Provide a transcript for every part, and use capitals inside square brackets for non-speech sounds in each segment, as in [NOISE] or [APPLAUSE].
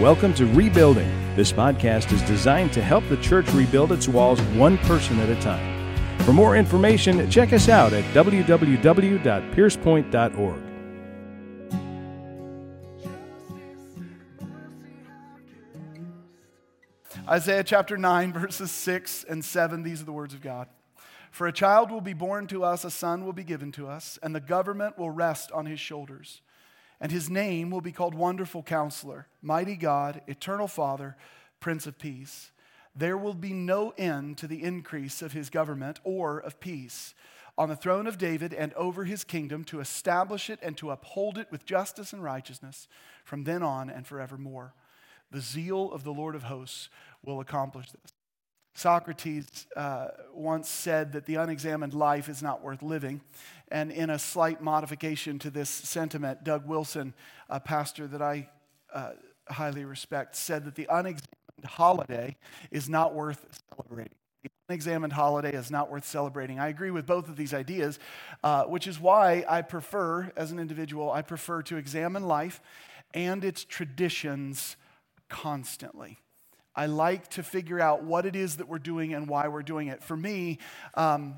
Welcome to Rebuilding. This podcast is designed to help the church rebuild its walls one person at a time. For more information, check us out at www.piercepoint.org. Isaiah chapter 9, verses 6 and 7, these are the words of God. For a child will be born to us, a son will be given to us, and the government will rest on his shoulders. And his name will be called Wonderful Counselor, Mighty God, Eternal Father, Prince of Peace. There will be no end to the increase of his government or of peace on the throne of David and over his kingdom to establish it and to uphold it with justice and righteousness from then on and forevermore. The zeal of the Lord of hosts will accomplish this. Socrates uh, once said that the unexamined life is not worth living. And in a slight modification to this sentiment, Doug Wilson, a pastor that I uh, highly respect, said that the unexamined holiday is not worth celebrating. The unexamined holiday is not worth celebrating. I agree with both of these ideas, uh, which is why I prefer, as an individual, I prefer to examine life and its traditions constantly. I like to figure out what it is that we're doing and why we're doing it. For me, um,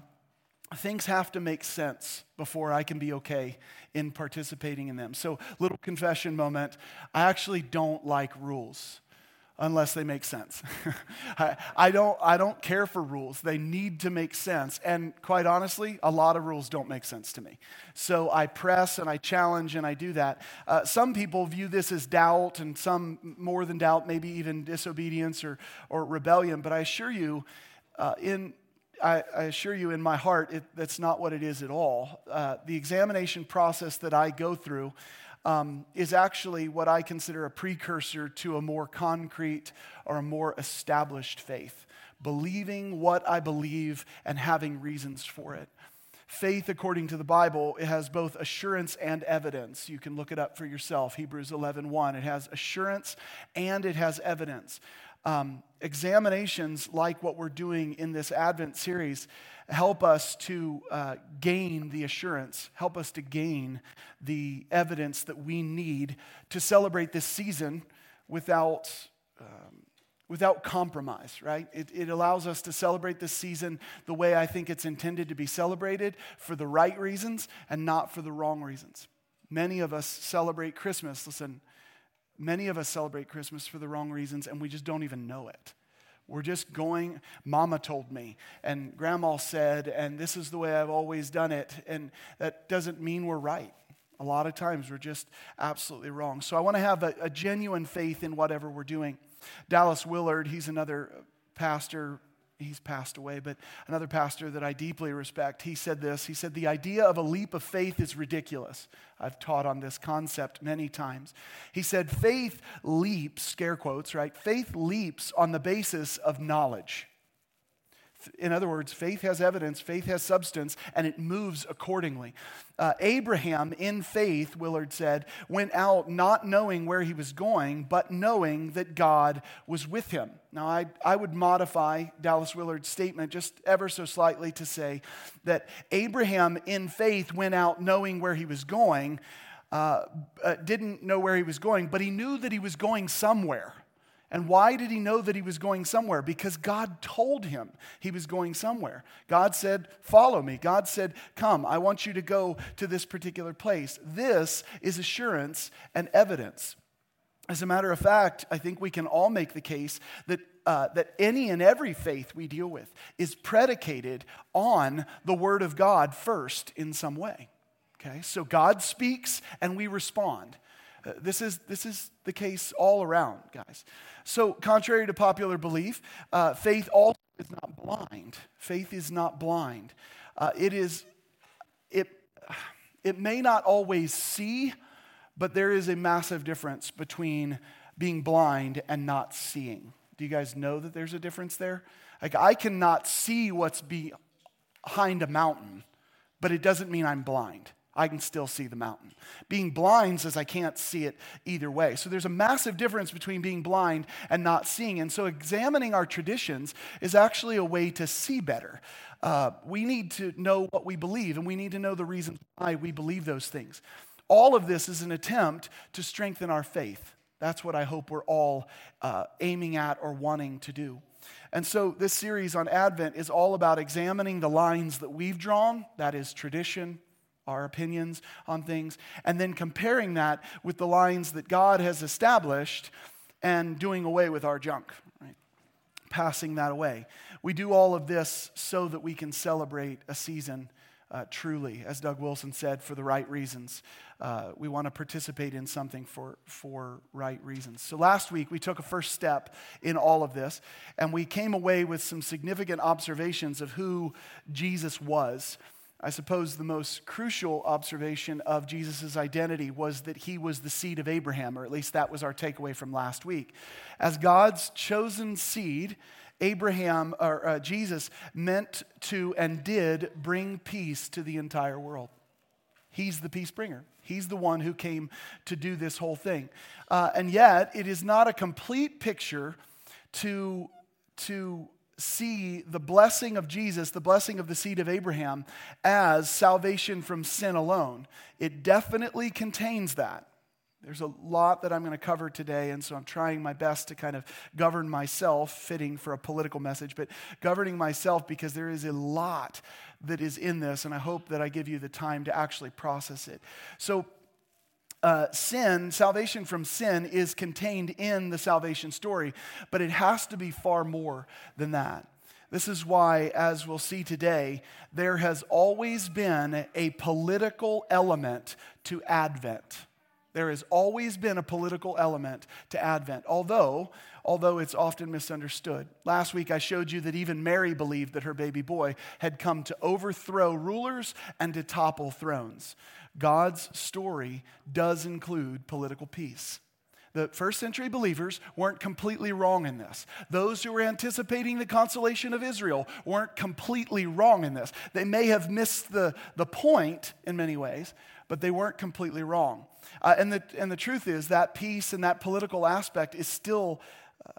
things have to make sense before I can be okay in participating in them. So, little confession moment I actually don't like rules unless they make sense. [LAUGHS] I, I, don't, I don't care for rules. They need to make sense. And quite honestly, a lot of rules don't make sense to me. So I press and I challenge and I do that. Uh, some people view this as doubt, and some more than doubt, maybe even disobedience or, or rebellion. But I assure you, uh, in, I, I, assure you in my heart, it, that's not what it is at all. Uh, the examination process that I go through um, is actually what I consider a precursor to a more concrete or a more established faith. Believing what I believe and having reasons for it. Faith, according to the Bible, it has both assurance and evidence. You can look it up for yourself. Hebrews 11 1. It has assurance and it has evidence. Um, examinations like what we're doing in this Advent series help us to uh, gain the assurance, help us to gain the evidence that we need to celebrate this season without. Um, without compromise, right? It, it, allows us to celebrate this season the way I think it's intended to be celebrated for the right reasons and not for the wrong reasons. Many of us celebrate Christmas. Listen, many of us celebrate Christmas for the wrong reasons and we just don't even know it. We're just going, mama told me, and grandma said, and this is the way I've always done it. And that doesn't mean we're right. A lot of times we're just absolutely wrong. So I want to have a, a genuine faith in whatever we're doing. Dallas Willard, he's another pastor, he's passed away, but another pastor that I deeply respect, he said this. He said, The idea of a leap of faith is ridiculous. I've taught on this concept many times. He said, Faith leaps, scare quotes, right? Faith leaps on the basis of knowledge. In other words, faith has evidence, faith has substance, and it moves accordingly. Uh, Abraham, in faith, Willard said, went out not knowing where he was going, but knowing that God was with him. Now, I, I would modify Dallas Willard's statement just ever so slightly to say that Abraham, in faith, went out knowing where he was going, uh, uh, didn't know where he was going, but he knew that he was going somewhere. And why did he know that he was going somewhere? Because God told him he was going somewhere. God said, Follow me. God said, Come, I want you to go to this particular place. This is assurance and evidence. As a matter of fact, I think we can all make the case that, uh, that any and every faith we deal with is predicated on the Word of God first in some way. Okay, so God speaks and we respond. Uh, this, is, this is the case all around, guys. So, contrary to popular belief, uh, faith also is not blind. Faith is not blind. Uh, it is, it, it may not always see, but there is a massive difference between being blind and not seeing. Do you guys know that there's a difference there? Like, I cannot see what's behind a mountain, but it doesn't mean I'm blind. I can still see the mountain. Being blind says I can't see it either way. So there's a massive difference between being blind and not seeing. And so examining our traditions is actually a way to see better. Uh, we need to know what we believe, and we need to know the reasons why we believe those things. All of this is an attempt to strengthen our faith. That's what I hope we're all uh, aiming at or wanting to do. And so, this series on Advent is all about examining the lines that we've drawn that is, tradition, our opinions on things, and then comparing that with the lines that God has established and doing away with our junk, right? Passing that away. We do all of this so that we can celebrate a season uh, truly, as Doug Wilson said, for the right reasons. Uh, we want to participate in something for, for right reasons. So last week, we took a first step in all of this, and we came away with some significant observations of who Jesus was. I suppose the most crucial observation of Jesus' identity was that he was the seed of Abraham, or at least that was our takeaway from last week. As God's chosen seed, Abraham, or uh, Jesus, meant to and did bring peace to the entire world. He's the peace bringer. He's the one who came to do this whole thing. Uh, and yet, it is not a complete picture to, to see the blessing of Jesus, the blessing of the seed of Abraham, as salvation from sin alone. It definitely contains that. There's a lot that I'm going to cover today, and so I'm trying my best to kind of govern myself, fitting for a political message, but governing myself because there is a lot that is in this, and I hope that I give you the time to actually process it. So, uh, sin, salvation from sin, is contained in the salvation story, but it has to be far more than that. This is why, as we'll see today, there has always been a political element to Advent. There has always been a political element to Advent, although, although it's often misunderstood. Last week I showed you that even Mary believed that her baby boy had come to overthrow rulers and to topple thrones. God's story does include political peace. The first century believers weren't completely wrong in this. Those who were anticipating the consolation of Israel weren't completely wrong in this. They may have missed the, the point in many ways, but they weren't completely wrong. Uh, and, the, and the truth is that peace and that political aspect is still uh,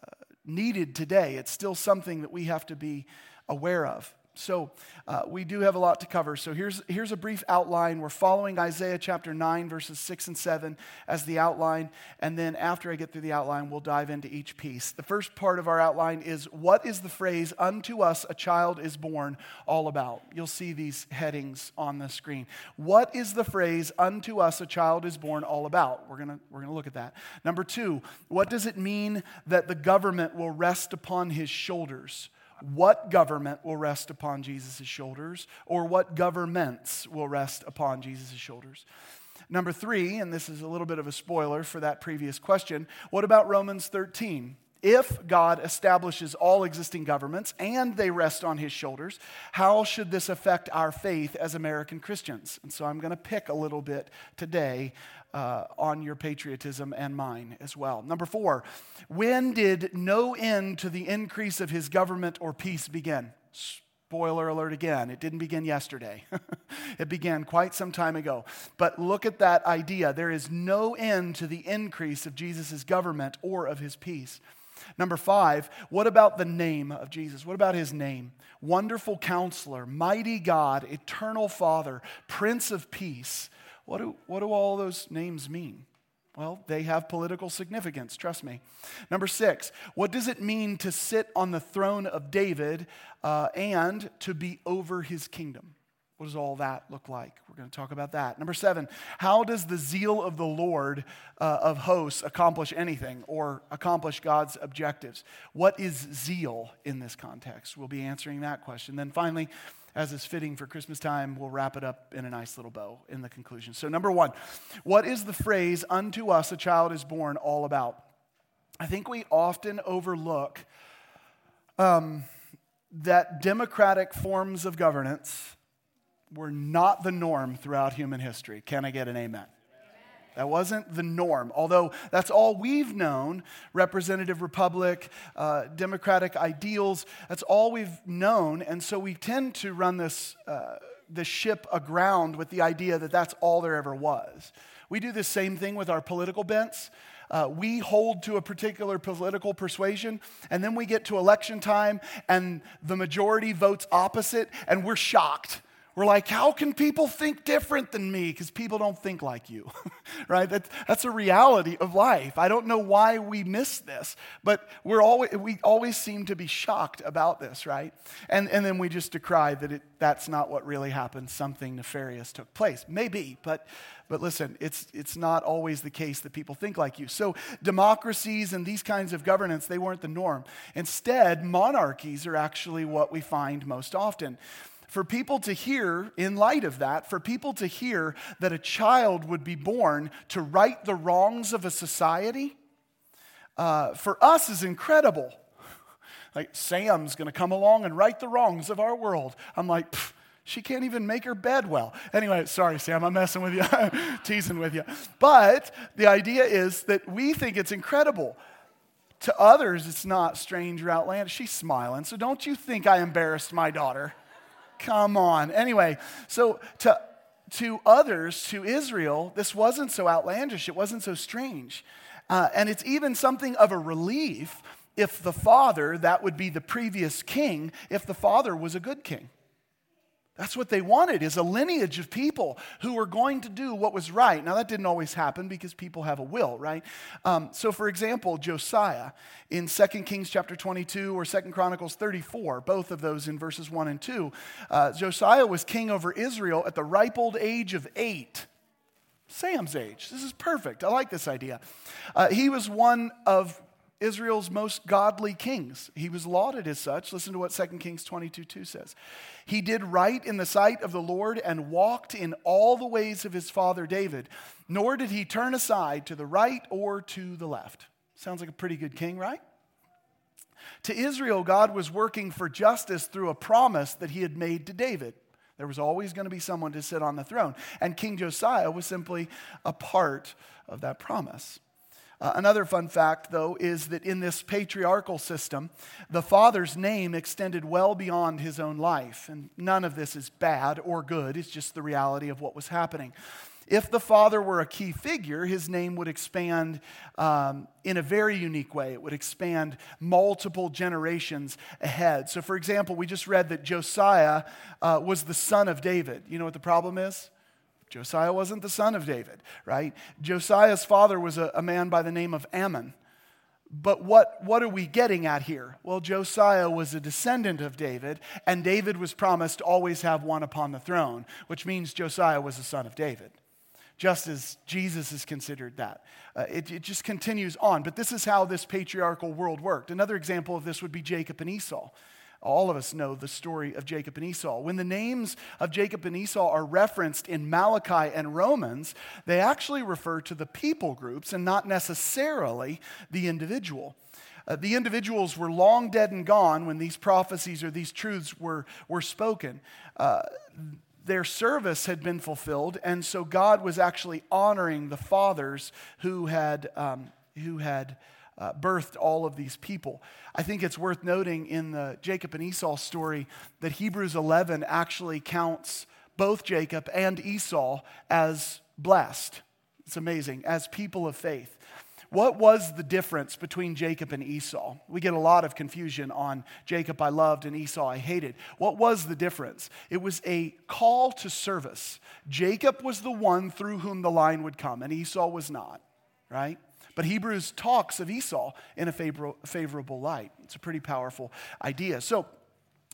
needed today. It's still something that we have to be aware of. So, uh, we do have a lot to cover. So, here's, here's a brief outline. We're following Isaiah chapter 9, verses 6 and 7 as the outline. And then, after I get through the outline, we'll dive into each piece. The first part of our outline is what is the phrase, unto us a child is born, all about? You'll see these headings on the screen. What is the phrase, unto us a child is born, all about? We're going we're going to look at that. Number two, what does it mean that the government will rest upon his shoulders? What government will rest upon Jesus' shoulders or what governments will rest upon Jesus' shoulders. Number three, and this is a little bit of a spoiler for that previous question, what about Romans 13? If God establishes all existing governments and they rest on his shoulders, how should this affect our faith as American Christians? And so I'm going to pick a little bit today uh, on your patriotism and mine as well. Number four, when did no end to the increase of his government or peace begin? Spoiler alert again, it didn't begin yesterday. [LAUGHS] it began quite some time ago. But look at that idea. There is no end to the increase of Jesus' government or of his peace. Number five, what about the name of Jesus? What about his name? Wonderful counselor, mighty God, eternal Father, Prince of Peace. What do, what do all those names mean? Well, they have political significance, trust me. Number six, what does it mean to sit on the throne of David uh, and to be over his kingdom? What does all that look like? We're going to talk about that. Number seven, how does the zeal of the Lord uh, of hosts accomplish anything or accomplish God's objectives? What is zeal in this context? We'll be answering that question. Then finally, as is fitting for Christmas time, we'll wrap it up in a nice little bow in the conclusion. So, number one, what is the phrase, unto us a child is born, all about? I think we often overlook um, that democratic forms of governance were not the norm throughout human history. Can I get an amen? That wasn't the norm. Although that's all we've known representative republic, uh, democratic ideals, that's all we've known. And so we tend to run this, uh, this ship aground with the idea that that's all there ever was. We do the same thing with our political bents. Uh, we hold to a particular political persuasion, and then we get to election time, and the majority votes opposite, and we're shocked We're like, how can people think different than me? Because people don't think like you, [LAUGHS] right? That, that's a reality of life. I don't know why we miss this, but we're always, we always seem to be shocked about this, right? And, and then we just decry that it, that's not what really happened. Something nefarious took place. Maybe, but, but listen, it's, it's not always the case that people think like you. So democracies and these kinds of governance, they weren't the norm. Instead, monarchies are actually what we find most often for people to hear, in light of that, for people to hear that a child would be born to right the wrongs of a society, uh, for us is incredible. Like, Sam's gonna come along and right the wrongs of our world. I'm like, she can't even make her bed well. Anyway, sorry, Sam, I'm messing with you, [LAUGHS] teasing with you. But the idea is that we think it's incredible. To others, it's not strange or outlandish. She's smiling, so don't you think I embarrassed my daughter? Come on. Anyway, so to, to others, to Israel, this wasn't so outlandish, it wasn't so strange. Uh, and it's even something of a relief if the father, that would be the previous king, if the father was a good king. That's what they wanted is a lineage of people who were going to do what was right. Now that didn't always happen because people have a will, right? Um, so, for example, Josiah in 2 Kings chapter 22 or 2 Chronicles 34, both of those in verses 1 and 2, uh, Josiah was king over Israel at the ripe old age of eight. Sam's age. This is perfect. I like this idea. Uh, he was one of Israel's most godly kings. He was lauded as such. Listen to what 2 Kings 22 2 says. He did right in the sight of the Lord and walked in all the ways of his father David, nor did he turn aside to the right or to the left. Sounds like a pretty good king, right? To Israel, God was working for justice through a promise that he had made to David. There was always going to be someone to sit on the throne. And King Josiah was simply a part of that promise. Uh, another fun fact, though, is that in this patriarchal system, the father's name extended well beyond his own life. And none of this is bad or good, it's just the reality of what was happening. If the father were a key figure, his name would expand um, in a very unique way. It would expand multiple generations ahead. So, for example, we just read that Josiah uh, was the son of David. You know what the problem is? Josiah wasn't the son of David, right? Josiah's father was a, a man by the name of Amon. But what, what are we getting at here? Well, Josiah was a descendant of David, and David was promised to always have one upon the throne, which means Josiah was a son of David, just as Jesus is considered that. Uh, it, it just continues on. But this is how this patriarchal world worked. Another example of this would be Jacob and Esau. All of us know the story of Jacob and Esau. When the names of Jacob and Esau are referenced in Malachi and Romans, they actually refer to the people groups and not necessarily the individual. Uh, the individuals were long dead and gone when these prophecies or these truths were, were spoken. Uh, their service had been fulfilled, and so God was actually honoring the fathers who had, um, who had uh, birthed all of these people. I think it's worth noting in the Jacob and Esau story that Hebrews 11 actually counts both Jacob and Esau as blessed. It's amazing, as people of faith. What was the difference between Jacob and Esau? We get a lot of confusion on Jacob I loved and Esau I hated. What was the difference? It was a call to service. Jacob was the one through whom the line would come, and Esau was not, right? But Hebrews talks of Esau in a favorable light. It's a pretty powerful idea. So,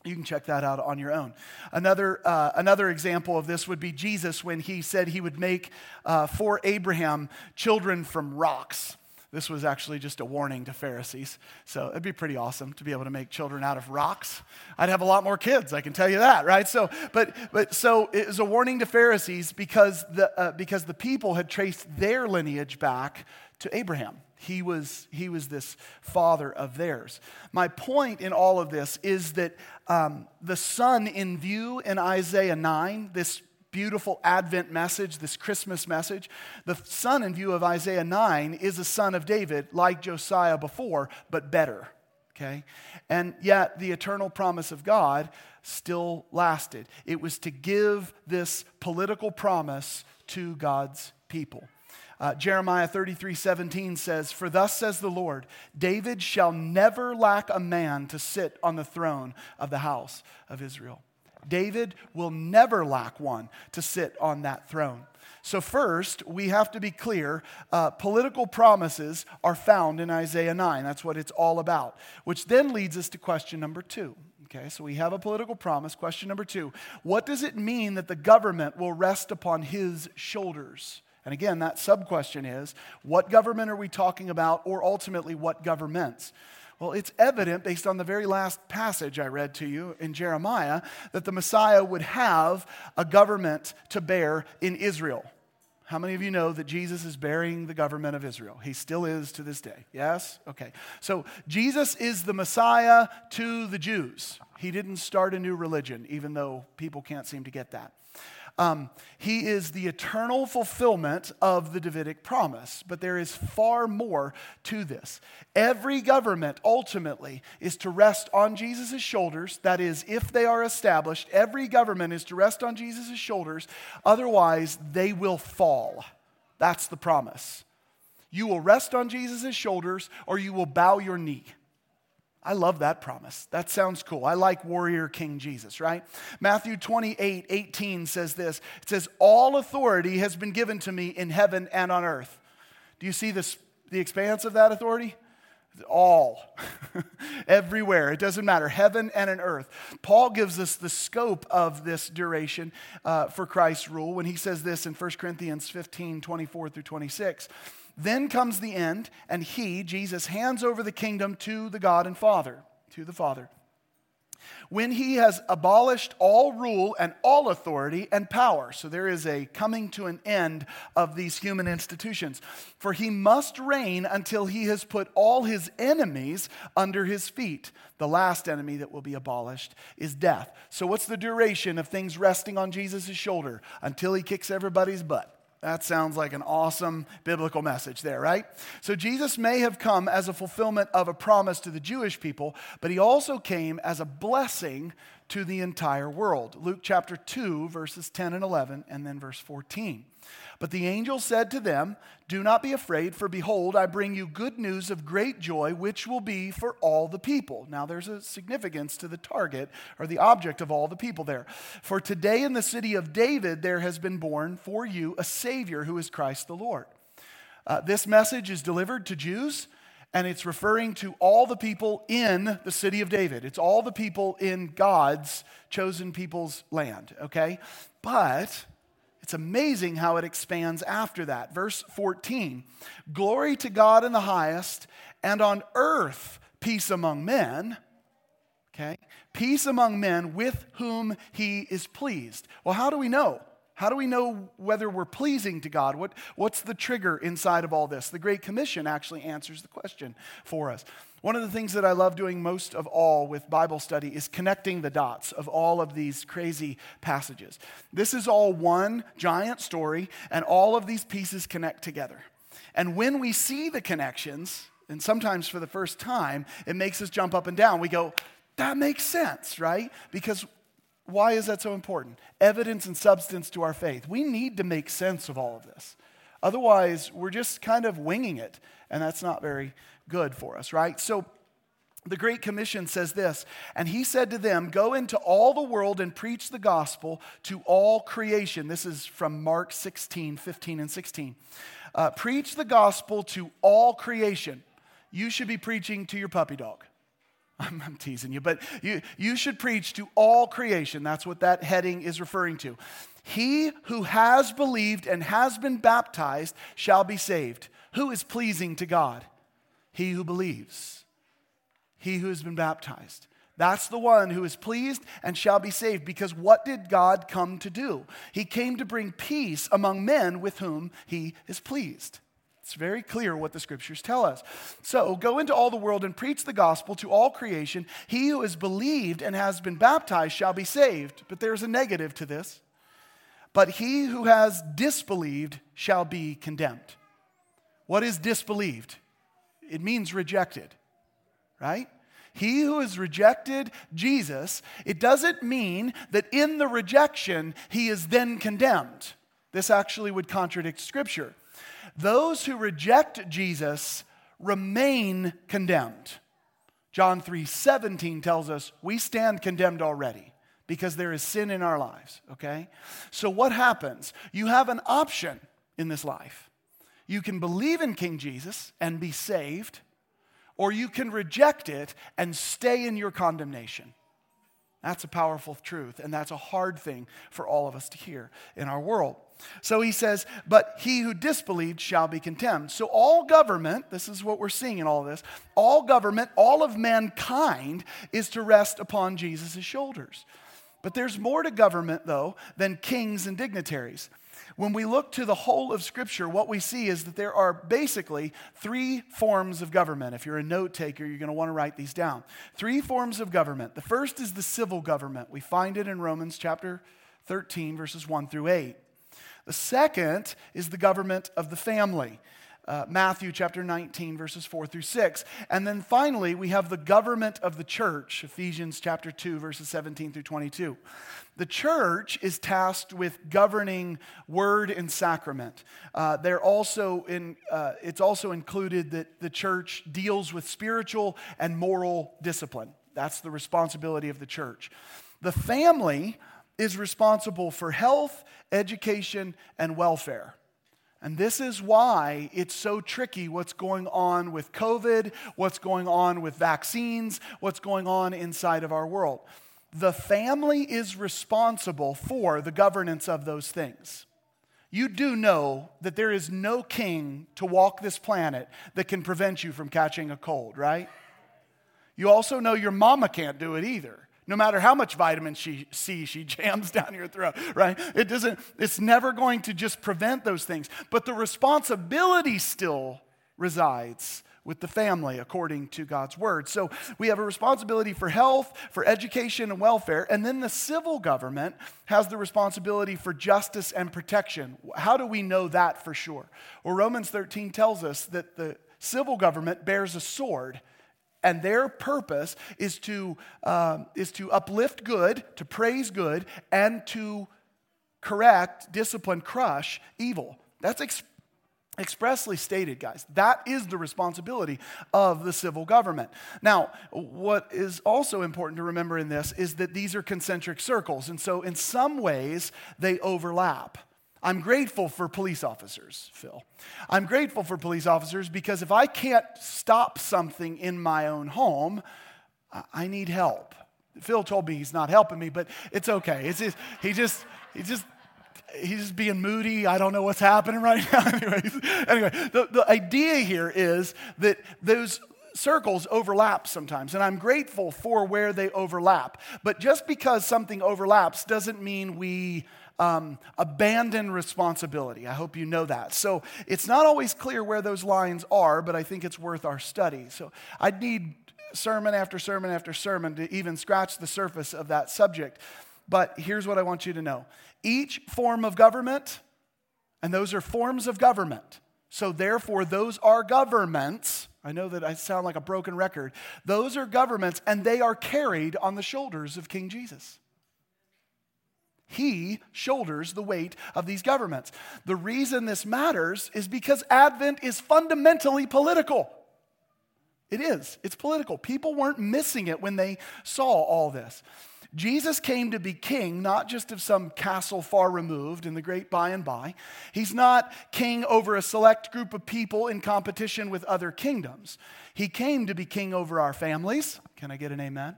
you can check that out on your own. Another, uh, another example of this would be Jesus when he said he would make uh, for Abraham children from rocks. This was actually just a warning to Pharisees. So it'd be pretty awesome to be able to make children out of rocks. I'd have a lot more kids, I can tell you that, right? So, but, but so it was a warning to Pharisees because the, uh, because the people had traced their lineage back to Abraham. He was, he was this father of theirs. My point in all of this is that um, the son in view in Isaiah 9, this beautiful Advent message, this Christmas message, the son in view of Isaiah 9 is a son of David, like Josiah before, but better. Okay? And yet, the eternal promise of God still lasted. It was to give this political promise to God's people. Uh, Jeremiah 33 17 says, For thus says the Lord, David shall never lack a man to sit on the throne of the house of Israel. David will never lack one to sit on that throne. So, first, we have to be clear uh, political promises are found in Isaiah 9. That's what it's all about, which then leads us to question number two. Okay, so we have a political promise. Question number two What does it mean that the government will rest upon his shoulders? And again, that sub question is what government are we talking about, or ultimately, what governments? Well, it's evident based on the very last passage I read to you in Jeremiah that the Messiah would have a government to bear in Israel. How many of you know that Jesus is bearing the government of Israel? He still is to this day. Yes? Okay. So Jesus is the Messiah to the Jews. He didn't start a new religion, even though people can't seem to get that. Um, he is the eternal fulfillment of the Davidic promise, but there is far more to this. Every government ultimately is to rest on Jesus' shoulders. That is, if they are established, every government is to rest on Jesus' shoulders. Otherwise, they will fall. That's the promise. You will rest on Jesus' shoulders or you will bow your knee. I love that promise. That sounds cool. I like warrior King Jesus, right? Matthew 28 18 says this It says, All authority has been given to me in heaven and on earth. Do you see this, the expanse of that authority? All, [LAUGHS] everywhere. It doesn't matter, heaven and an earth. Paul gives us the scope of this duration uh, for Christ's rule when he says this in 1 Corinthians 15 24 through 26. Then comes the end, and he, Jesus, hands over the kingdom to the God and Father, to the Father. When he has abolished all rule and all authority and power. So there is a coming to an end of these human institutions. For he must reign until he has put all his enemies under his feet. The last enemy that will be abolished is death. So, what's the duration of things resting on Jesus' shoulder? Until he kicks everybody's butt. That sounds like an awesome biblical message there, right? So Jesus may have come as a fulfillment of a promise to the Jewish people, but he also came as a blessing to the entire world. Luke chapter 2, verses 10 and 11, and then verse 14. But the angel said to them, Do not be afraid, for behold, I bring you good news of great joy, which will be for all the people. Now, there's a significance to the target or the object of all the people there. For today in the city of David, there has been born for you a Savior who is Christ the Lord. Uh, this message is delivered to Jews and it's referring to all the people in the city of David. It's all the people in God's chosen people's land, okay? But it's amazing how it expands after that. Verse 14 Glory to God in the highest, and on earth peace among men. Okay? Peace among men with whom he is pleased. Well, how do we know? How do we know whether we're pleasing to God? What, what's the trigger inside of all this? The Great Commission actually answers the question for us. One of the things that I love doing most of all with Bible study is connecting the dots of all of these crazy passages. This is all one giant story, and all of these pieces connect together. And when we see the connections, and sometimes for the first time, it makes us jump up and down. We go, that makes sense, right? Because why is that so important? Evidence and substance to our faith. We need to make sense of all of this. Otherwise, we're just kind of winging it, and that's not very good for us, right? So the Great Commission says this, and he said to them, Go into all the world and preach the gospel to all creation. This is from Mark 16, 15, and 16. Uh, preach the gospel to all creation. You should be preaching to your puppy dog. [LAUGHS] I'm, I'm, teasing you, but you, you should preach to all creation. That's what that heading is referring to. He who has believed and has been baptized shall be saved. Who is pleasing to God? He who believes, he who has been baptized. That's the one who is pleased and shall be saved. Because what did God come to do? He came to bring peace among men with whom he is pleased. It's very clear what the scriptures tell us. So go into all the world and preach the gospel to all creation. He who has believed and has been baptized shall be saved. But there's a negative to this. But he who has disbelieved shall be condemned. What is disbelieved? It means rejected, right? He who has rejected Jesus, it doesn't mean that in the rejection he is then condemned. This actually would contradict Scripture. Those who reject Jesus remain condemned. John 3 17 tells us we stand condemned already because there is sin in our lives, okay? So, what happens? You have an option in this life. You can believe in King Jesus and be saved, or you can reject it and stay in your condemnation. That's a powerful truth, and that's a hard thing for all of us to hear in our world. So he says, But he who disbelieved shall be condemned. So all government, this is what we're seeing in all this, all government, all of mankind is to rest upon Jesus' shoulders. But there's more to government, though, than kings and dignitaries. When we look to the whole of Scripture, what we see is that there are basically three forms of government. If you're a note taker, you're going to want to write these down. Three forms of government. The first is the civil government. We find it in Romans chapter 13, verses 1 through 8. The second is the government of the family uh, Matthew chapter 19, verses 4 through 6. And then finally, we have the government of the church, Ephesians chapter 2, verses 17 through 22. The church is tasked with governing word and sacrament. Uh, they're also in, uh, it's also included that the church deals with spiritual and moral discipline. That's the responsibility of the church. The family is responsible for health, education, and welfare. And this is why it's so tricky what's going on with COVID, what's going on with vaccines, what's going on inside of our world. The family is responsible for the governance of those things. You do know that there is no king to walk this planet that can prevent you from catching a cold, right? You also know your mama can't do it either no matter how much vitamin she, C she jams [LAUGHS] down your throat, right? It doesn't, it's never going to just prevent those things. But the responsibility still resides with the family according to God's word. So we have a responsibility for health, for education and welfare, and then the civil government has the responsibility for justice and protection. How do we know that for sure? Well, Romans 13 tells us that the civil government bears a sword and their purpose is to, um, is to uplift good, to praise good, and to correct, discipline, crush evil. That's ex- expressly stated, guys. That is the responsibility of the civil government. Now, what is also important to remember in this is that these are concentric circles, and so in some ways they overlap. I'm grateful for police officers, Phil. I'm grateful for police officers because if I can't stop something in my own home, I need help. Phil told me he's not helping me, but it's okay. It's just, he just, he just, he's just being moody. I don't know what's happening right now. [LAUGHS] Anyways, anyway, the, the idea here is that those circles overlap sometimes, and I'm grateful for where they overlap. But just because something overlaps doesn't mean we um, abandon responsibility. I hope you know that. So it's not always clear where those lines are, but I think it's worth our study. So I'd need sermon after sermon after sermon to even scratch the surface of that subject. But here's what I want you to know each form of government, and those are forms of government. So, therefore, those are governments. I know that I sound like a broken record. Those are governments, and they are carried on the shoulders of King Jesus. He shoulders the weight of these governments. The reason this matters is because Advent is fundamentally political. It is. It's political. People weren't missing it when they saw all this. Jesus came to be king, not just of some castle far removed in the great by and by. He's not king over a select group of people in competition with other kingdoms. He came to be king over our families. Can I get an amen?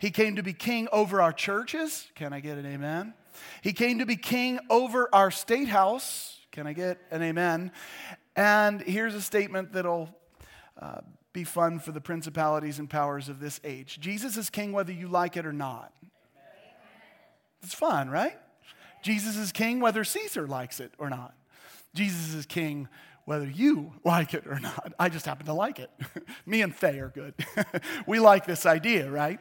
He came to be king over our churches. Can I get an amen? He came to be king over our state house. Can I get an amen? And here's a statement that'll uh, be fun for the principalities and powers of this age Jesus is king whether you like it or not. It's fun, right? Jesus is king whether Caesar likes it or not. Jesus is king whether you like it or not. I just happen to like it. [LAUGHS] Me and Faye are good. [LAUGHS] we like this idea, right?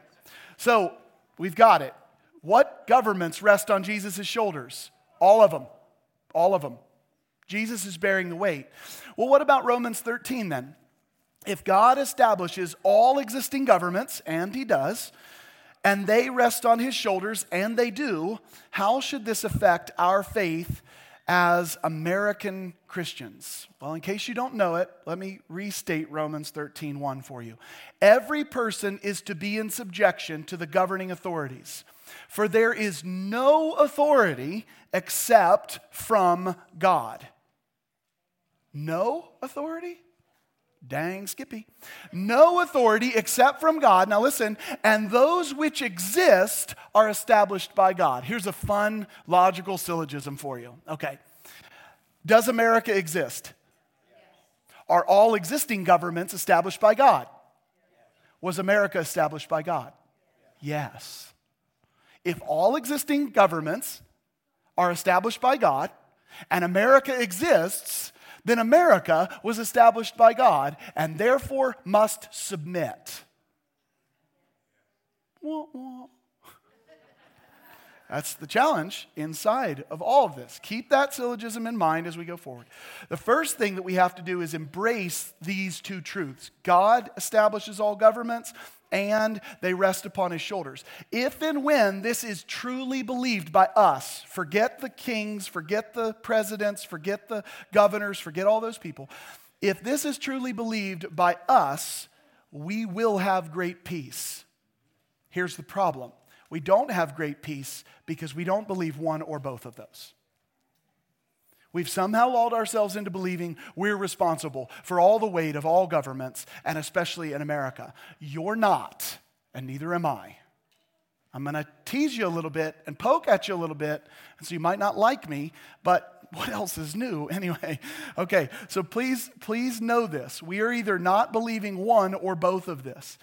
So we've got it. What governments rest on Jesus' shoulders? All of them. All of them. Jesus is bearing the weight. Well, what about Romans 13 then? If God establishes all existing governments, and He does, and they rest on His shoulders, and they do, how should this affect our faith as American Christians? Well, in case you don't know it, let me restate Romans 13 1 for you. Every person is to be in subjection to the governing authorities, for there is no authority except from God. No authority? Dang, Skippy. No authority except from God. Now listen, and those which exist are established by God. Here's a fun logical syllogism for you. Okay. Does America exist? Are all existing governments established by God? Was America established by God? Yes. If all existing governments are established by God and America exists, then America was established by God and therefore must submit. That's the challenge inside of all of this. Keep that syllogism in mind as we go forward. The first thing that we have to do is embrace these two truths God establishes all governments, and they rest upon his shoulders. If and when this is truly believed by us, forget the kings, forget the presidents, forget the governors, forget all those people. If this is truly believed by us, we will have great peace. Here's the problem we don't have great peace because we don't believe one or both of those. We've somehow lulled ourselves into believing we're responsible for all the weight of all governments, and especially in America. You're not, and neither am I. I'm going to tease you a little bit and poke at you a little bit, and so you might not like me, but what else is new [LAUGHS] anyway? Okay, so please, please know this. We are either not believing one or both of this.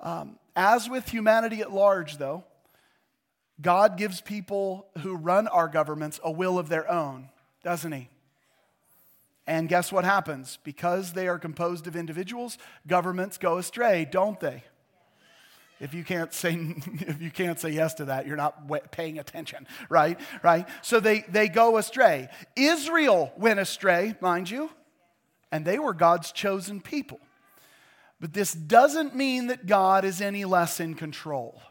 Um, as with humanity at large, though, God gives people who run our governments a will of their own doesn't he? And guess what happens? Because they are composed of individuals, governments go astray, don't they? If you can't say [LAUGHS] if you can't say yes to that, you're not paying attention, right? Right? So they they go astray. Israel went astray, mind you, and they were God's chosen people. But this doesn't mean that God is any less in control.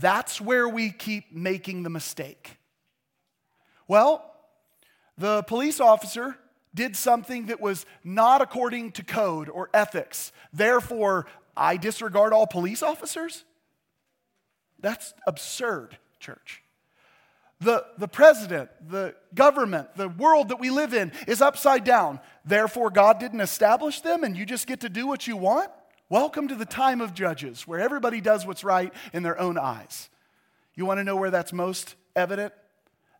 That's where we keep making the mistake. Well, the police officer did something that was not according to code or ethics. Therefore, I disregard all police officers? That's absurd, church. The, the president, the government, the world that we live in is upside down. Therefore, God didn't establish them and you just get to do what you want? Welcome to the time of judges where everybody does what's right in their own eyes. You want to know where that's most evident?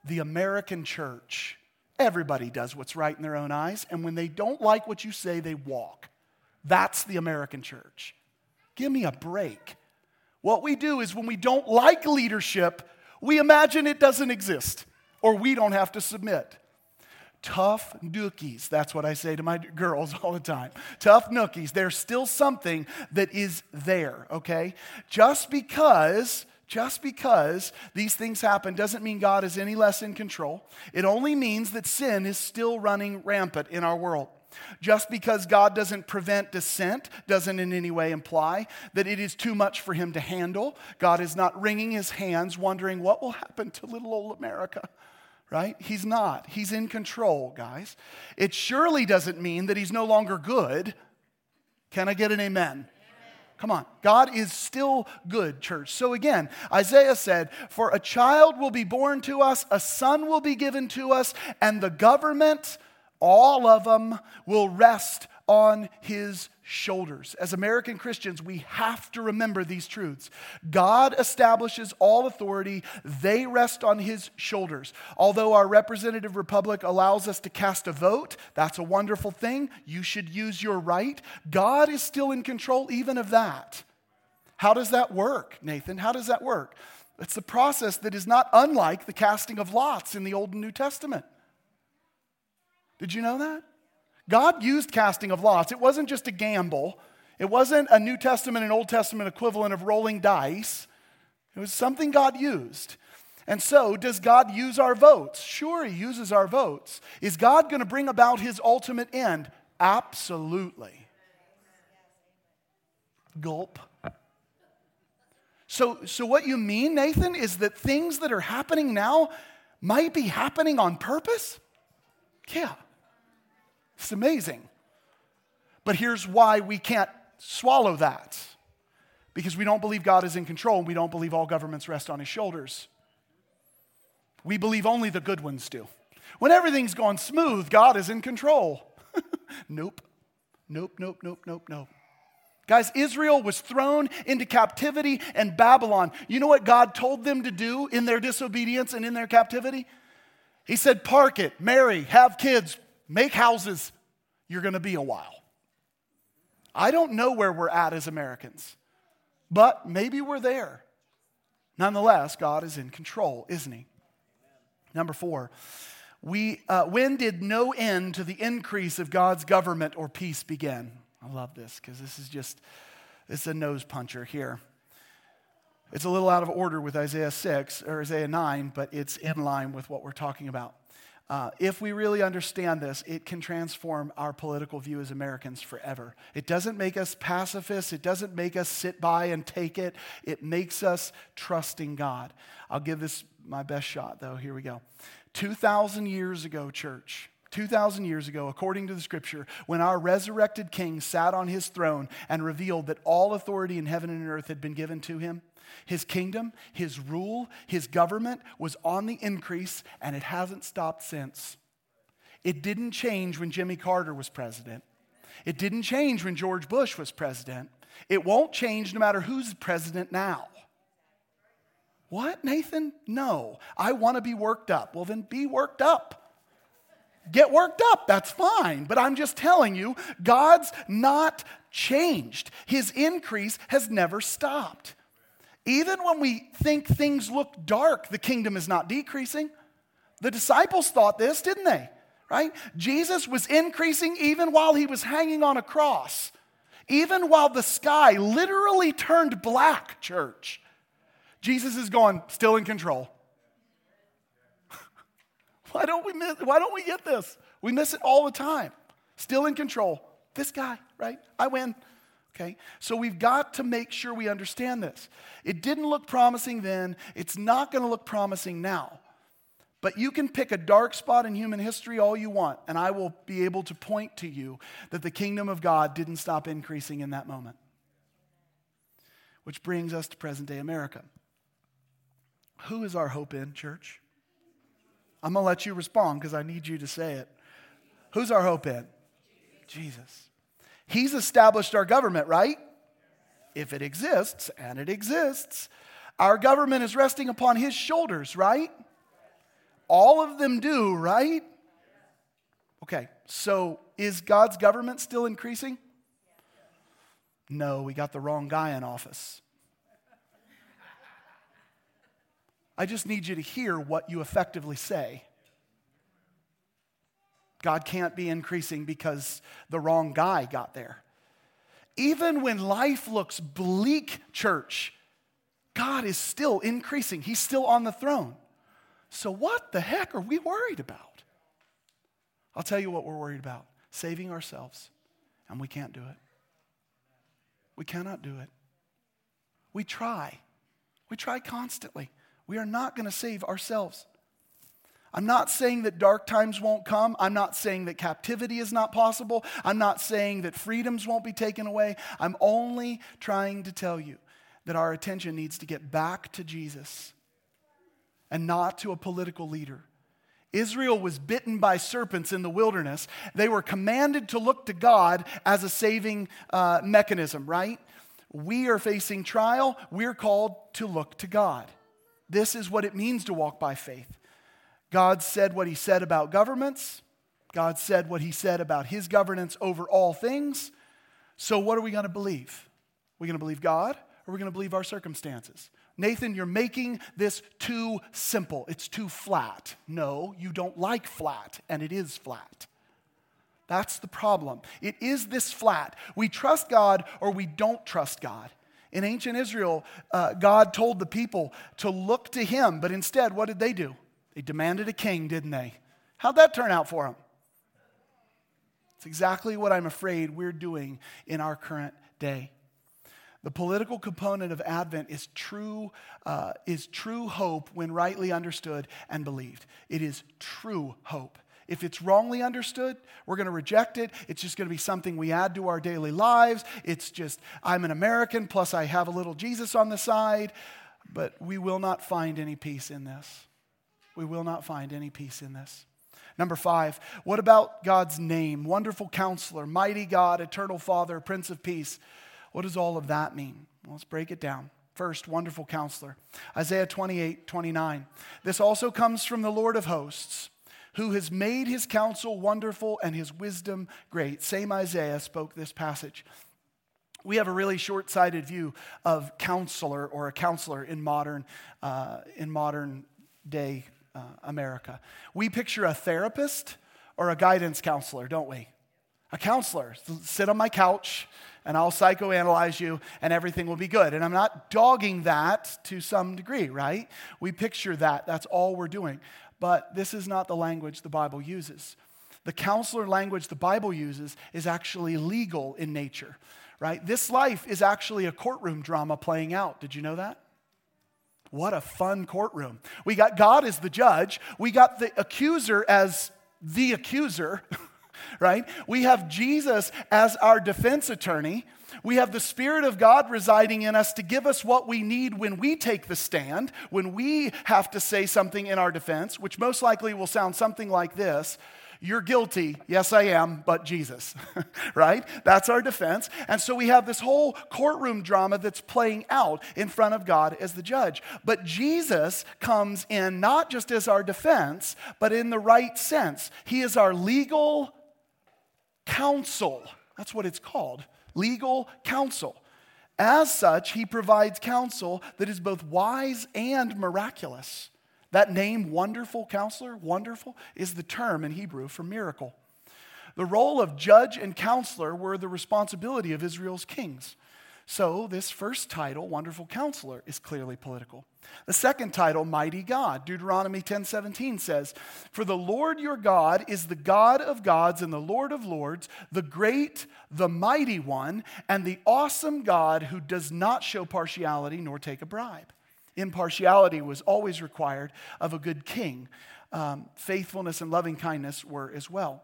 The American church Everybody does what's right in their own eyes, and when they don't like what you say, they walk. That's the American church. Give me a break. What we do is when we don't like leadership, we imagine it doesn't exist or we don't have to submit. Tough nookies, that's what I say to my girls [LAUGHS] all the time. Tough nookies, there's still something that is there, okay? Just because just because these things happen doesn't mean God is any less in control. It only means that sin is still running rampant in our world. Just because God doesn't prevent dissent doesn't in any way imply that it is too much for him to handle. God is not wringing his hands wondering what will happen to little old America, right? He's not. He's in control, guys. It surely doesn't mean that he's no longer good. Can I get an amen? Come on. God is still good, church. So again, Isaiah said, For a child will be born to us, a son will be given to us, and the government, all of them, will rest on his shoulders. As American Christians, we have to remember these truths. God establishes all authority, they rest on his shoulders. Although our representative republic allows us to cast a vote, that's a wonderful thing. You should use your right. God is still in control even of that. How does that work, Nathan? How does that work? It's a process that is not unlike the casting of lots in the Old and New Testament. Did you know that? God used casting of lots. It wasn't just a gamble, it wasn't a New Testament and Old Testament equivalent of rolling dice. It was something God used. And so, does God use our votes? Sure, He uses our votes. Is God going to bring about His ultimate end? Absolutely. Gulp. So, so, what you mean, Nathan, is that things that are happening now might be happening on purpose? Yeah. It's amazing. But here's why we can't swallow that because we don't believe God is in control and we don't believe all governments rest on his shoulders. We believe only the good ones do. When everything's gone smooth, God is in control. [LAUGHS] nope. Nope, nope, nope, nope, nope. Guys, Israel was thrown into captivity and Babylon. You know what God told them to do in their disobedience and in their captivity? He said, Park it, marry, have kids, make houses. You're going to be a while. I don't know where we're at as Americans, but maybe we're there. Nonetheless, God is in control, isn't He? Number four, we, uh, when did no end to the increase of God's government or peace begin? I love this because this is just, it's a nose puncher here. It's a little out of order with Isaiah 6 or Isaiah 9, but it's in line with what we're talking about. Uh, if we really understand this, it can transform our political view as Americans forever. It doesn't make us pacifists, it doesn't make us sit by and take it, it makes us trusting God. I'll give this my best shot, though. Here we go. 2,000 years ago, church, 2,000 years ago, according to the scripture, when our resurrected king sat on his throne and revealed that all authority in heaven and earth had been given to him, his kingdom, his rule, his government was on the increase, and it hasn't stopped since. It didn't change when Jimmy Carter was president. It didn't change when George Bush was president. It won't change no matter who's president now. What, Nathan? No. I want to be worked up. Well, then be worked up. Get worked up, that's fine. But I'm just telling you, God's not changed. His increase has never stopped. Even when we think things look dark, the kingdom is not decreasing. The disciples thought this, didn't they? Right? Jesus was increasing even while he was hanging on a cross, even while the sky literally turned black, church. Jesus is going, still in control. [LAUGHS] why, don't we miss, why don't we get this? We miss it all the time. Still in control. This guy, right? I win. Okay? So we've got to make sure we understand this. It didn't look promising then, it's not going to look promising now. But you can pick a dark spot in human history all you want, and I will be able to point to you that the kingdom of God didn't stop increasing in that moment. Which brings us to present day America. Who is our hope in, church? I'm going to let you respond because I need you to say it. Who's our hope in? Jesus. He's established our government, right? If it exists, and it exists, our government is resting upon his shoulders, right? All of them do, right? Okay, so is God's government still increasing? No, we got the wrong guy in office. I just need you to hear what you effectively say. God can't be increasing because the wrong guy got there. Even when life looks bleak, church, God is still increasing. He's still on the throne. So, what the heck are we worried about? I'll tell you what we're worried about saving ourselves, and we can't do it. We cannot do it. We try, we try constantly. We are not going to save ourselves. I'm not saying that dark times won't come. I'm not saying that captivity is not possible. I'm not saying that freedoms won't be taken away. I'm only trying to tell you that our attention needs to get back to Jesus and not to a political leader. Israel was bitten by serpents in the wilderness. They were commanded to look to God as a saving uh, mechanism, right? We are facing trial. We're called to look to God. This is what it means to walk by faith. God said what he said about governments. God said what he said about his governance over all things. So, what are we going to believe? Are we going to believe God or are we going to believe our circumstances? Nathan, you're making this too simple. It's too flat. No, you don't like flat, and it is flat. That's the problem. It is this flat. We trust God or we don't trust God. In ancient Israel, uh, God told the people to look to him, but instead, what did they do? They demanded a king, didn't they? How'd that turn out for them? It's exactly what I'm afraid we're doing in our current day. The political component of Advent is true, uh, is true hope when rightly understood and believed. It is true hope. If it's wrongly understood, we're going to reject it. It's just going to be something we add to our daily lives. It's just, I'm an American, plus I have a little Jesus on the side. But we will not find any peace in this. We will not find any peace in this. Number five, what about God's name? Wonderful counselor, mighty God, eternal Father, Prince of Peace. What does all of that mean? Well, let's break it down. First, wonderful counselor. Isaiah 28 29. This also comes from the Lord of hosts, who has made his counsel wonderful and his wisdom great. Same Isaiah spoke this passage. We have a really short sighted view of counselor or a counselor in modern, uh, in modern day uh, America. We picture a therapist or a guidance counselor, don't we? A counselor. Sit on my couch and I'll psychoanalyze you and everything will be good. And I'm not dogging that to some degree, right? We picture that. That's all we're doing. But this is not the language the Bible uses. The counselor language the Bible uses is actually legal in nature, right? This life is actually a courtroom drama playing out. Did you know that? What a fun courtroom. We got God as the judge, we got the accuser as the accuser. [LAUGHS] right? We have Jesus as our defense attorney. We have the Spirit of God residing in us to give us what we need when we take the stand, when we have to say something in our defense, which most likely will sound something like this You're guilty. Yes, I am, but Jesus, [LAUGHS] right? That's our defense. And so we have this whole courtroom drama that's playing out in front of God as the judge. But Jesus comes in not just as our defense, but in the right sense. He is our legal counsel. That's what it's called legal counsel. As such, he provides counsel that is both wise and miraculous. That name, Wonderful Counselor, wonderful, is the term in Hebrew for miracle. The role of judge and counselor were the responsibility of Israel's kings. So, this first title, Wonderful Counselor, is clearly political. The second title, Mighty God, Deuteronomy 10:17 says, "For the Lord your God is the God of gods and the Lord of lords, the great, the mighty one, and the awesome God who does not show partiality nor take a bribe." Impartiality was always required of a good king. Um, faithfulness and loving kindness were as well,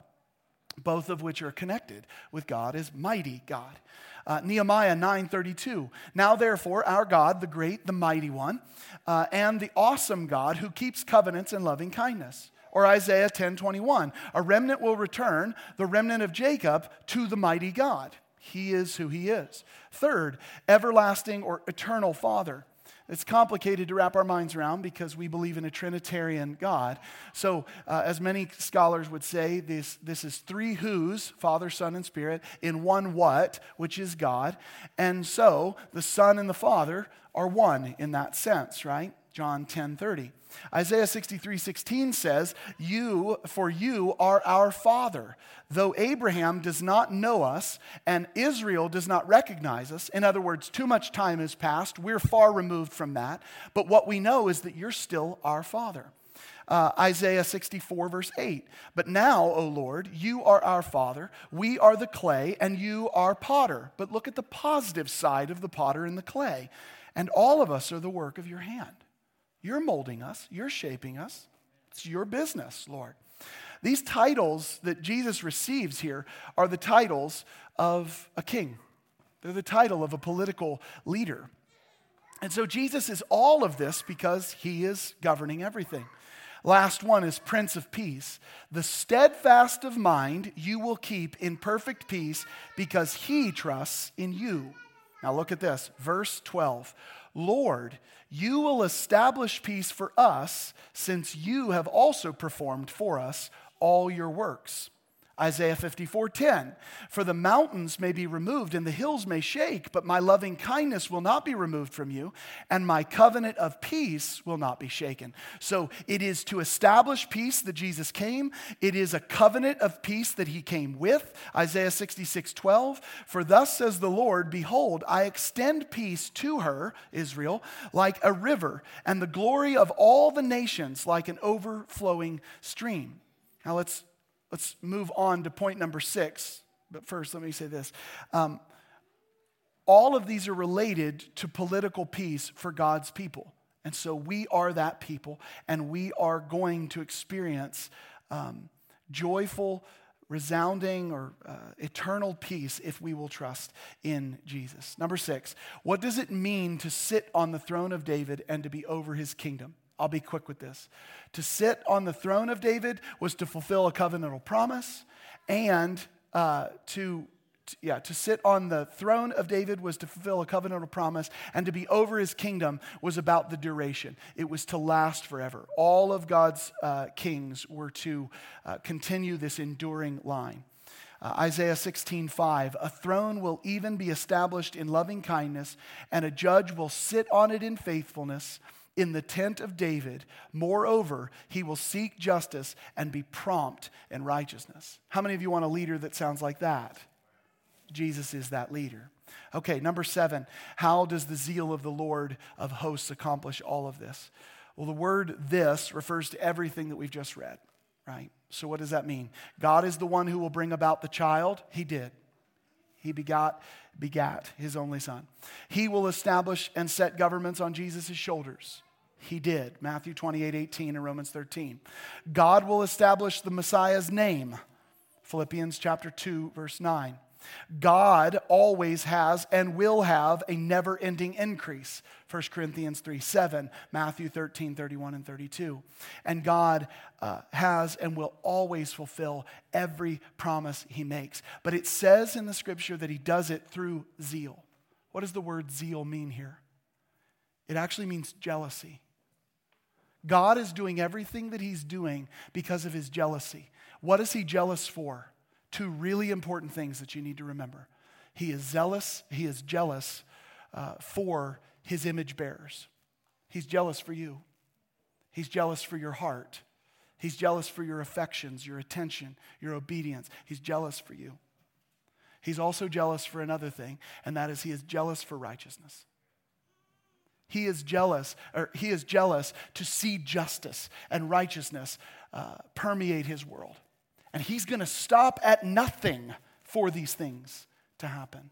both of which are connected with God as mighty God. Uh, Nehemiah 9:32. Now therefore, our God, the great, the mighty one, uh, and the awesome God who keeps covenants and loving kindness. Or Isaiah 10:21. A remnant will return, the remnant of Jacob, to the mighty God. He is who he is. Third, everlasting or eternal Father. It's complicated to wrap our minds around because we believe in a Trinitarian God. So, uh, as many scholars would say, this, this is three who's, Father, Son, and Spirit, in one what, which is God. And so, the Son and the Father are one in that sense, right? John 10 30. Isaiah 63 16 says, You, for you are our Father. Though Abraham does not know us and Israel does not recognize us, in other words, too much time has passed, we're far removed from that. But what we know is that you're still our Father. Uh, Isaiah 64, verse 8. But now, O Lord, you are our Father, we are the clay, and you are potter. But look at the positive side of the potter and the clay. And all of us are the work of your hand. You're molding us, you're shaping us. It's your business, Lord. These titles that Jesus receives here are the titles of a king, they're the title of a political leader. And so Jesus is all of this because he is governing everything. Last one is Prince of Peace. The steadfast of mind you will keep in perfect peace because he trusts in you. Now look at this, verse 12. Lord, you will establish peace for us since you have also performed for us all your works. Isaiah 54:10 For the mountains may be removed and the hills may shake but my loving kindness will not be removed from you and my covenant of peace will not be shaken. So it is to establish peace that Jesus came. It is a covenant of peace that he came with. Isaiah 66:12 For thus says the Lord behold I extend peace to her Israel like a river and the glory of all the nations like an overflowing stream. Now let's let's move on to point number six. But first, let me say this. Um, all of these are related to political peace for God's people. And so we are that people, and we are going to experience um, joyful, resounding, or uh, eternal peace if we will trust in Jesus. Number six, what does it mean to sit on the throne of David and to be over his kingdom? I'll be quick with this. To sit on the throne of David was to fulfill a covenantal promise, and uh, to yeah, to sit on the throne of David was to fulfill a covenantal promise, and to be over his kingdom was about the duration. It was to last forever. All of God's uh, kings were to uh, continue this enduring line. Uh, Isaiah 16, 5, a throne will even be established in loving kindness, and a judge will sit on it in faithfulness in the tent of David. Moreover, he will seek justice and be prompt in righteousness. How many of you want a leader that sounds like that? Jesus is that leader. Okay, number seven, how does the zeal of the Lord of hosts accomplish all of this? Well, the word this refers to everything that we've just read, right? So, what does that mean? God is the one who will bring about the child. He did. He begot, begat his only son. He will establish and set governments on Jesus' shoulders. He did. Matthew 28 18 and Romans 13. God will establish the Messiah's name. Philippians chapter 2, verse 9. God always has and will have a never ending increase. 1 Corinthians 3 7, Matthew 13 31 and 32. And God uh, has and will always fulfill every promise he makes. But it says in the scripture that he does it through zeal. What does the word zeal mean here? It actually means jealousy. God is doing everything that he's doing because of his jealousy. What is he jealous for? Two really important things that you need to remember. He is zealous, he is jealous uh, for his image bearers. He's jealous for you, he's jealous for your heart, he's jealous for your affections, your attention, your obedience. He's jealous for you. He's also jealous for another thing, and that is he is jealous for righteousness. He is jealous, or he is jealous to see justice and righteousness uh, permeate his world. And he's going to stop at nothing for these things to happen.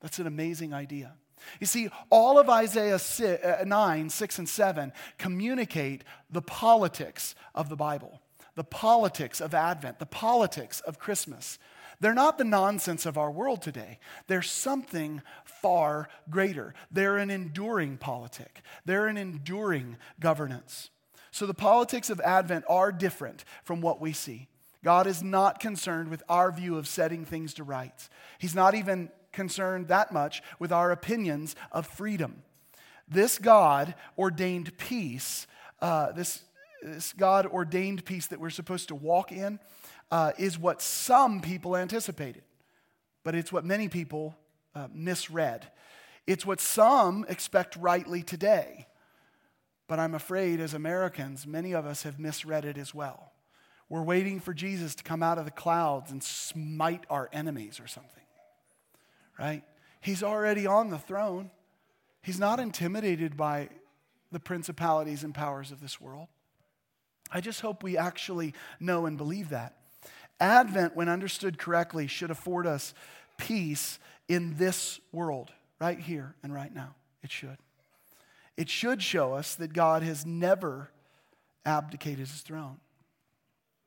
That's an amazing idea. You see, all of Isaiah 6, uh, 9, 6, and 7 communicate the politics of the Bible, the politics of Advent, the politics of Christmas. They're not the nonsense of our world today. They're something far greater. They're an enduring politic, they're an enduring governance. So the politics of Advent are different from what we see. God is not concerned with our view of setting things to rights. He's not even concerned that much with our opinions of freedom. This God ordained peace, uh, this, this God ordained peace that we're supposed to walk in, uh, is what some people anticipated, but it's what many people uh, misread. It's what some expect rightly today, but I'm afraid as Americans, many of us have misread it as well. We're waiting for Jesus to come out of the clouds and smite our enemies or something, right? He's already on the throne. He's not intimidated by the principalities and powers of this world. I just hope we actually know and believe that. Advent, when understood correctly, should afford us peace in this world, right here and right now. It should. It should show us that God has never abdicated his throne.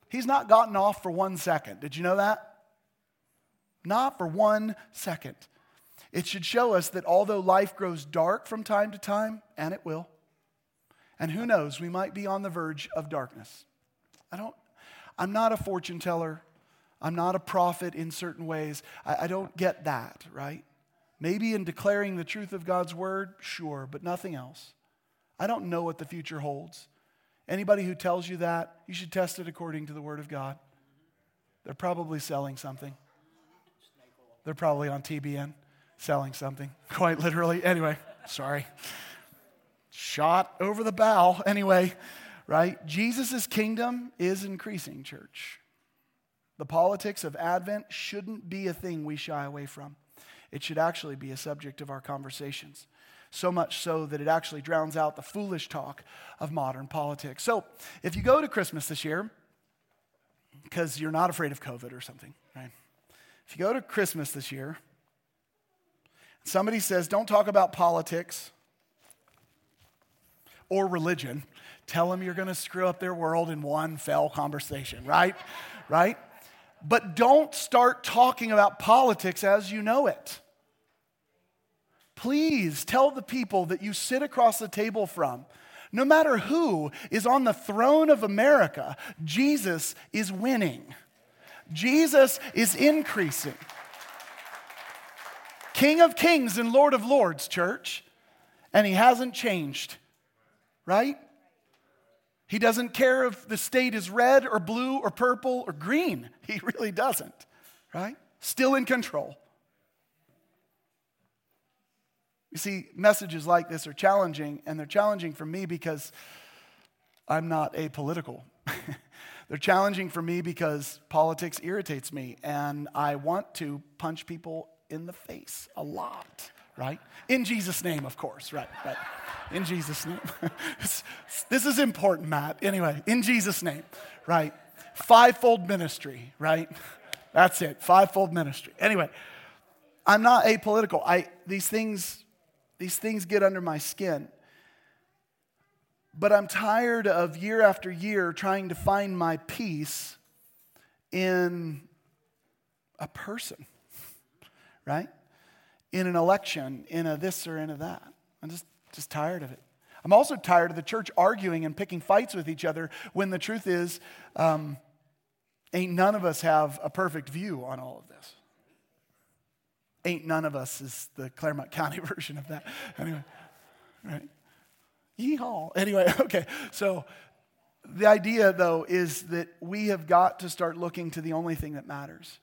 He's not gotten off for one second. Did you know that? Not for one second. It should show us that although life grows dark from time to time, and it will, and who knows, we might be on the verge of darkness. I don't, I'm not a fortune teller. I'm not a prophet in certain ways. I, I don't get that, right? Maybe in declaring the truth of God's word, sure, but nothing else. I don't know what the future holds. Anybody who tells you that, you should test it according to the Word of God. They're probably selling something. They're probably on TBN selling something, [LAUGHS] quite literally. Anyway, sorry. Shot over the bow. Anyway, right? Jesus' kingdom is increasing, church. The politics of Advent shouldn't be a thing we shy away from. It should actually be a subject of our conversations so much so that it actually drowns out the foolish talk of modern politics. So, if you go to Christmas this year, because you're not afraid of COVID or something, right? If you go to Christmas this year, Somebody says, don't talk about politics or religion. Tell them you're going to screw up their world in one fell conversation, right? right? But don't start talking about politics as you know it. Please tell the people that you sit across the table from, no matter who is on the throne of America, Jesus is winning. Jesus is increasing. King of kings and Lord of lords, church. And he hasn't changed, right? He doesn't care if the state is red or blue or purple or green. [LAUGHS] He really doesn't, right? Still in control. You see, messages like this are challenging, and they're challenging for me because I'm not apolitical. [LAUGHS] they're challenging for me because politics irritates me, and I want to punch people in the face a lot, right? In Jesus' name, of course, right? right. In Jesus' name. [LAUGHS] this is important, Matt. Anyway, in Jesus' name, right? Fivefold ministry, right? That's it, fivefold ministry. Anyway, I'm not apolitical. I, these, things, these things get under my skin. But I'm tired of year after year trying to find my peace in a person right? In an election, in a this or in a that. I'm just, just tired of it. I'm also tired of the church arguing and picking fights with each other when the truth is, um, ain't none of us have a perfect view on all of this. Ain't none of us is the Claremont [LAUGHS] County [LAUGHS] version of that. Anyway, right? Yeehaw. Anyway, [LAUGHS] okay. So the idea, though, is that we have got to start looking to the only thing that matters.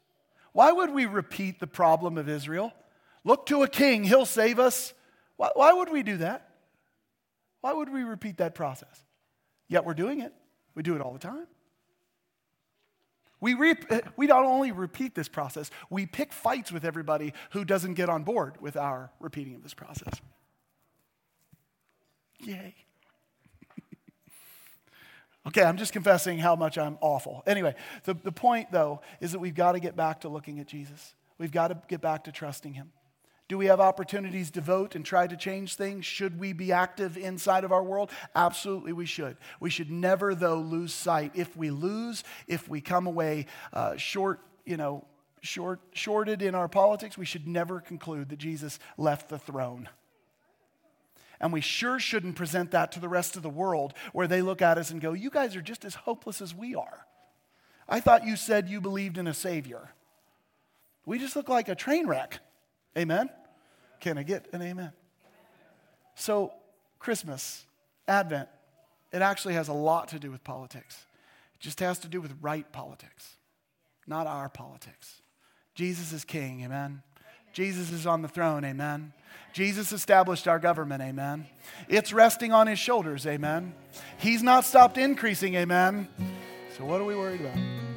Why would we repeat the problem of Israel? Look to a king, he'll save us. Why, why would we do that? Why would we repeat that process? Yet we're doing it. We do it all the time. We, re- we not only repeat this process, we pick fights with everybody who doesn't get on board with our repeating of this process. Yay. [LAUGHS] Okay, I'm just confessing how much I'm awful. Anyway, the, the point though is that we've got to get back to looking at Jesus. We've got to get back to trusting him. Do we have opportunities to vote and try to change things? Should we be active inside of our world? Absolutely, we should. We should never, though, lose sight. If we lose, if we come away uh, short, you know, short, shorted in our politics, we should never conclude that Jesus left the throne. And we sure shouldn't present that to the rest of the world where they look at us and go, You guys are just as hopeless as we are. I thought you said you believed in a Savior. We just look like a train wreck. Amen? Can I get an amen? So, Christmas, Advent, it actually has a lot to do with politics. It just has to do with right politics, not our politics. Jesus is king, amen? Jesus is on the throne, amen? Jesus established our government, amen. It's resting on his shoulders, amen. He's not stopped increasing, amen. So, what are we worried about?